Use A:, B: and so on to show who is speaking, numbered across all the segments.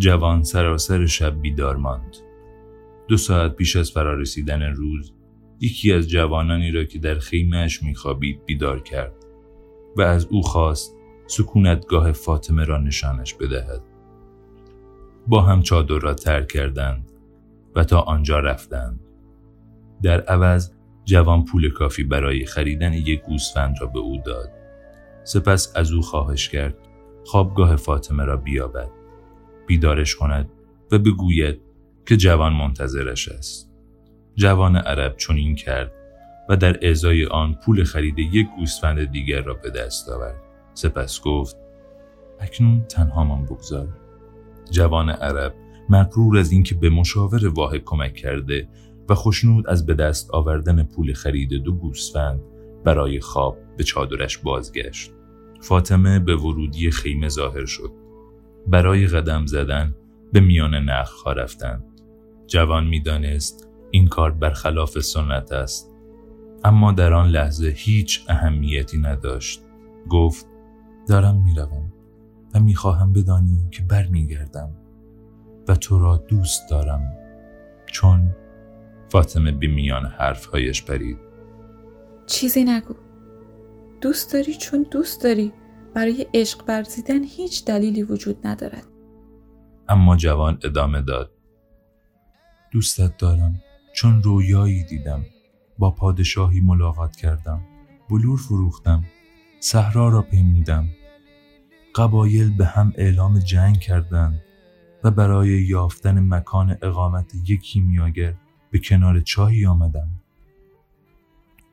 A: جوان سراسر شب بیدار ماند. دو ساعت پیش از فرارسیدن روز یکی از جوانانی را که در خیمهش میخوابید بیدار کرد و از او خواست سکونتگاه فاطمه را نشانش بدهد. با هم چادر را ترک کردند و تا آنجا رفتند. در عوض جوان پول کافی برای خریدن یک گوسفند را به او داد. سپس از او خواهش کرد خوابگاه فاطمه را بیابد. بیدارش کند و بگوید که جوان منتظرش است. جوان عرب چنین کرد و در ازای آن پول خرید یک گوسفند دیگر را به دست آورد. سپس گفت اکنون تنهامان بگذار. جوان عرب مقرور از اینکه به مشاور واحد کمک کرده و خوشنود از به دست آوردن پول خرید دو گوسفند برای خواب به چادرش بازگشت. فاطمه به ورودی خیمه ظاهر شد. برای قدم زدن به میان نخها رفتند جوان می‌دانست این کار برخلاف سنت است. اما در آن لحظه هیچ اهمیتی نداشت. گفت دارم می‌روم و می‌خواهم بدانی که برمیگردم و تو را دوست دارم. چون فاطمه به میان حرفهایش پرید.
B: چیزی نگو. دوست داری چون دوست داری. برای عشق ورزیدن هیچ دلیلی وجود ندارد.
A: اما جوان ادامه داد. دوستت دارم. چون رویایی دیدم. با پادشاهی ملاقات کردم. بلور فروختم. صحرا را پیمودم. قبایل به هم اعلام جنگ کردند و برای یافتن مکان اقامت یک کیمیاگر به کنار چاهی آمدم.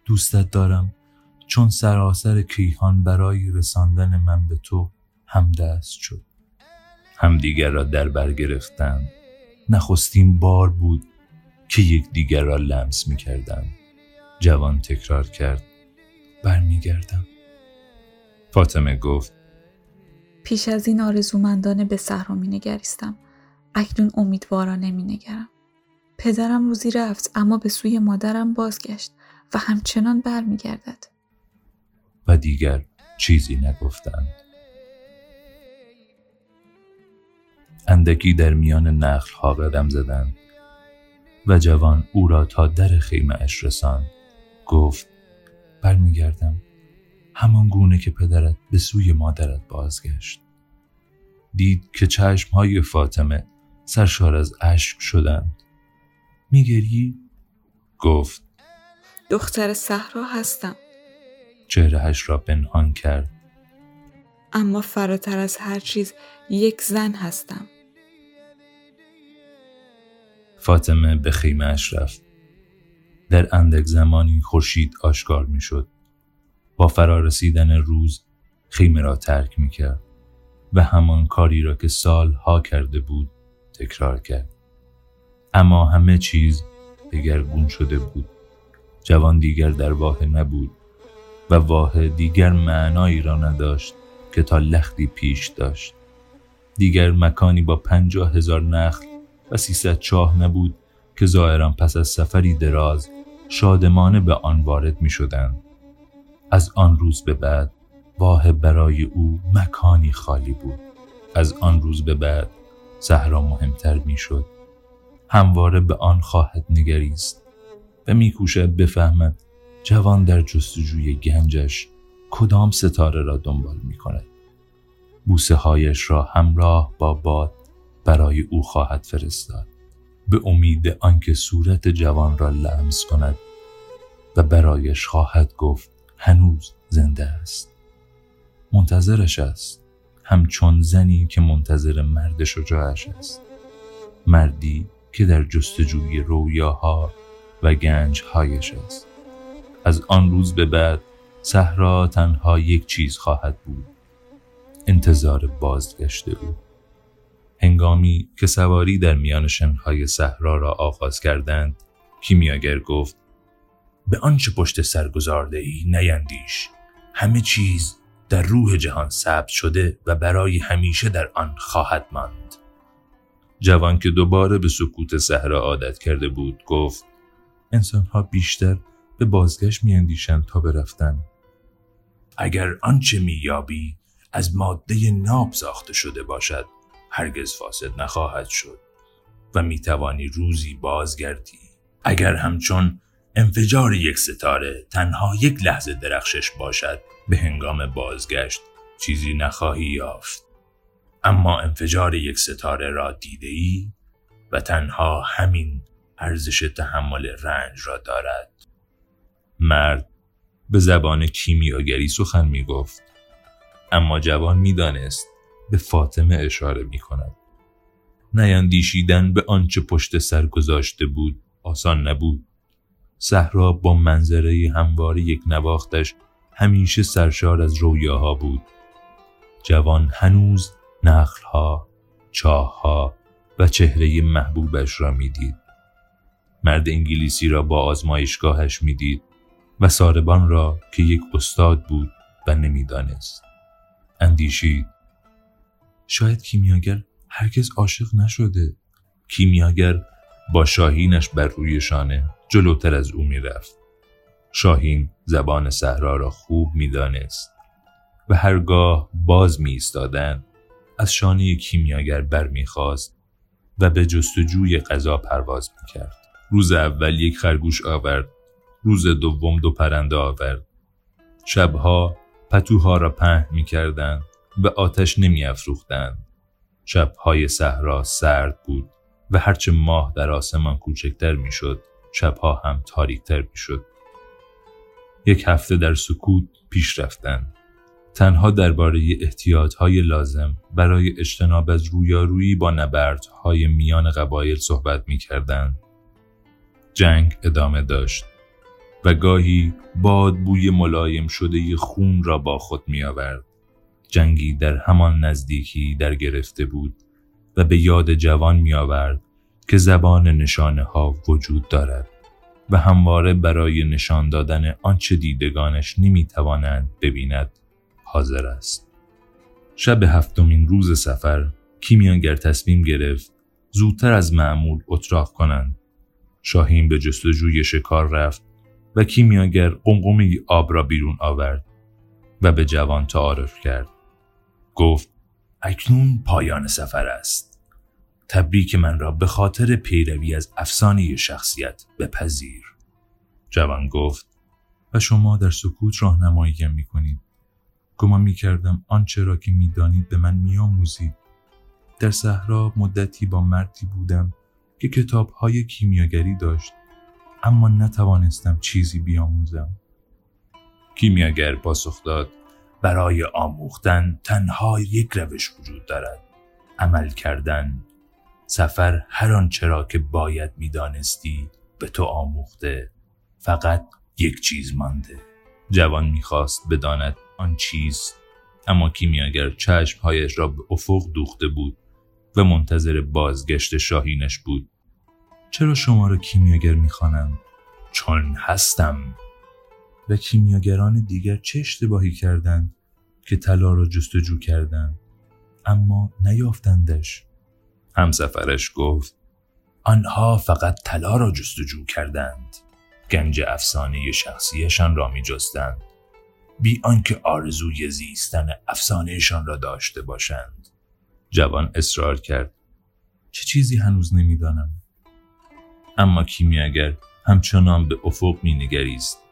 A: دوستت دارم. چون سراسر کیهان برای رساندن من به تو همدست شد. همدیگر را در بر گرفتند نخستین بار بود که یکدیگر را لمس می کردند جوان تکرار کرد برمیگردم. فاطمه گفت
B: پیش از این آرزومندانه به صحرا می نگریستم اکنون امیدوارانه می نگرم پدرم روزی رفت اما به سوی مادرم بازگشت و همچنان برمیگردد.
A: و دیگر چیزی نگفتند. اندکی در میان نخل ها قدم زدند و جوان او را تا در خیمه اش رساند. گفت برمیگردم همان گونه که پدرت به سوی مادرت بازگشت. دید که چشم های فاطمه سرشار از اشک شدند. میگری؟ گفت.
B: دختر صحرا هستم.
A: چهرهش را پنهان کرد.
B: اما فراتر از هر چیز یک زن هستم.
A: فاطمه به خیمهاش رفت. در اندک زمانی خورشید آشکار می‌شد. با فرارسیدن روز خیمه را ترک می کرد و همان کاری را که سال ها کرده بود تکرار کرد. اما همه چیز دگرگون شده بود. جوان دیگر در واه نبود. و واه دیگر معنایی را نداشت که تا لختی پیش داشت. دیگر مکانی با پنجاه هزار نخل و سیصد چاه نبود که ظاهرا پس از سفری دراز شادمانه به آن وارد می شدند. از آن روز به بعد واه برای او مکانی خالی بود. از آن روز به بعد زهرا مهمتر می شد همواره به آن خواهد نگریست و میکوشد بفهمد جوان در جستجوی گنجش کدام ستاره را دنبال می کند. بوسه هایش را همراه با باد برای او خواهد فرستاد. به امید آنکه صورت جوان را لمس کند و برایش خواهد گفت هنوز زنده است. منتظرش است. همچون زنی که منتظر مرد شجاعش است. مردی که در جستجوی رویاها و گنجهایش است. از آن روز به بعد صحرا تنها یک چیز خواهد بود. انتظار بازگشت او. هنگامی که سواری در میان شنهای صحرا را آغاز کردند کیمیاگر گفت به آنچه پشت سر گذارده ای نیندیش. همه چیز در روح جهان ثبت شده و برای همیشه در آن خواهد ماند. جوان که دوباره به سکوت صحرا عادت کرده بود گفت انسانها بیشتر به بازگشت میاندیشند تا برفتن. اگر آنچه مییابی از ماده ناب ساخته شده باشد هرگز فاسد نخواهد شد و می توانی روزی بازگردی. اگر همچون انفجار یک ستاره تنها یک لحظه درخشش باشد به هنگام بازگشت چیزی نخواهی یافت. اما انفجار یک ستاره را دیده ای و تنها همین ارزش تحمل رنج را دارد. مرد به زبان کیمیاگری سخن می گفت اما جوان می دانست به فاطمه اشاره می کند نیندیشیدن به آنچه پشت سر گذاشته بود آسان نبود. صحرا با منظره همواره یک نواختش همیشه سرشار از رویاها بود. جوان هنوز نخلها چاهها و چهره محبوبش را می‌دید. مرد انگلیسی را با آزمایشگاهش می‌دید. و ساربان را که یک استاد بود و نمی‌دانست. اندیشید. شاید کیمیاگر هرگز عاشق نشده. کیمیاگر با شاهینش بر روی شانه جلوتر از او می‌رفت. شاهین زبان صحرا را خوب می‌دانست و هرگاه باز می از شانه کیمیاگر برمیخواست و به جستجوی غذا پرواز می‌کرد. روز اول یک خرگوش آورد روز دوم دو پرنده آورد. شبها پتوها را پهن می‌کردند و آتش نمیافروختند. شبهای صحرا سرد بود و هرچه ماه در آسمان کوچکتر می‌شد شبها هم تاریکتر می‌شد. یک هفته در سکوت پیش رفتند. تنها درباره احتیاطهای لازم برای اجتناب از رویارویی با نبردهای میان قبایل صحبت می جنگ ادامه داشت. و گاهی باد بوی ملایم شده خون را با خود می آورد. جنگی در همان نزدیکی در گرفته بود و به یاد جوان می آورد که زبان نشانه ها وجود دارد و همواره برای نشان دادن آنچه دیدگانش نمی توانند ببیند حاضر است. شب هفتمین روز سفر کیمیانگر تصمیم گرفت زودتر از معمول اتراق کنند. شاهین به جستجوی شکار رفت و کیمیاگر قمقمه آب را بیرون آورد و به جوان تعارف کرد. گفت اکنون پایان سفر است. تبریک من را به خاطر پیروی از افسانه شخصیت بپذیر. جوان گفت و شما در سکوت راهنماییم می کنید. گمان می کردم آنچه را که می‌دانید به من میآموزید. در صحرا مدتی با مردی بودم که کتاب های کیمیاگری داشت اما نتوانستم چیزی بیاموزم. کیمیاگر پاسخ داد برای آموختن تنها یک روش وجود دارد. عمل کردن. سفر هر آنچه را که باید می‌دانستی به تو آموخته. فقط یک چیز مانده. جوان می‌خواست بداند آن چیست اما کیمیاگر چشمهایش را به افق دوخته بود و منتظر بازگشت شاهینش بود چرا شما را کیمیاگر می‌خوانم؟ چون هستم. و کیمیاگران دیگر چه اشتباهی کردند که طلا را جستجو کردند اما نیافتندش. همسفرش گفت آنها فقط طلا را جستجو کردند. گنج افسانه شخصیشان را می جستند بی آنکه آرزوی زیستن افسانهشان را داشته باشند. جوان اصرار کرد چه چیزی هنوز نمی‌دانم؟ اما کیمیاگر همچنان به افق مینگریست.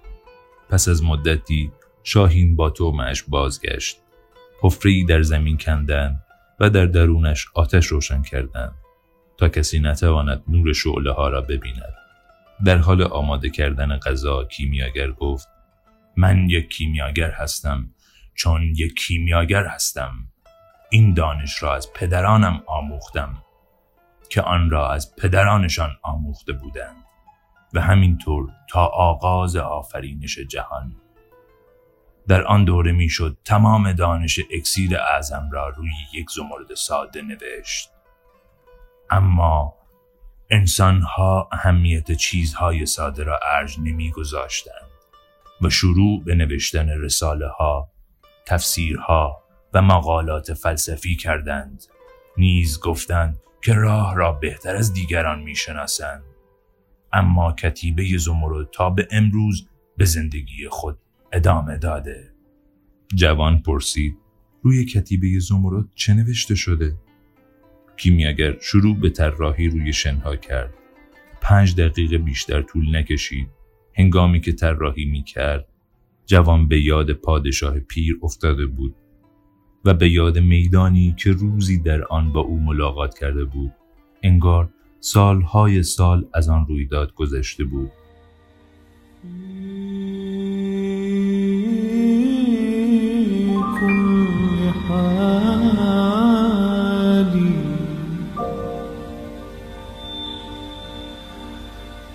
A: پس از مدتی شاهین با تومش بازگشت. حفری در زمین کندن و در درونش آتش روشن کردند تا کسی نتواند نور شعله ها را ببیند. در حال آماده کردن غذا کیمیاگر گفت من یک کیمیاگر هستم چون یک کیمیاگر هستم. این دانش را از پدرانم آموختم. که آن را از پدرانشان آموخته بودند و همینطور تا آغاز آفرینش جهان در آن دوره می‌شد تمام دانش اکسیر اعظم را روی یک زمرد ساده نوشت اما انسانها اهمیت چیزهای ساده را ارج نمیگذاشتند و شروع به نوشتن رساله ها، تفسیرها و مقالات فلسفی کردند. نیز گفتند که راه را بهتر از دیگران می‌شناسند. اما کتیبه زمرد تا به امروز به زندگی خود ادامه داده. جوان پرسید روی کتیبه زمرد چه نوشته شده؟ کیمیاگر شروع به طراحی روی شنها کرد. پنج دقیقه بیشتر طول نکشید. هنگامی که طراحی می کرد جوان به یاد پادشاه پیر افتاده بود و به یاد میدانی که روزی در آن با او ملاقات کرده بود انگار سالهای سال از آن رویداد گذشته بود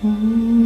A: Ooh.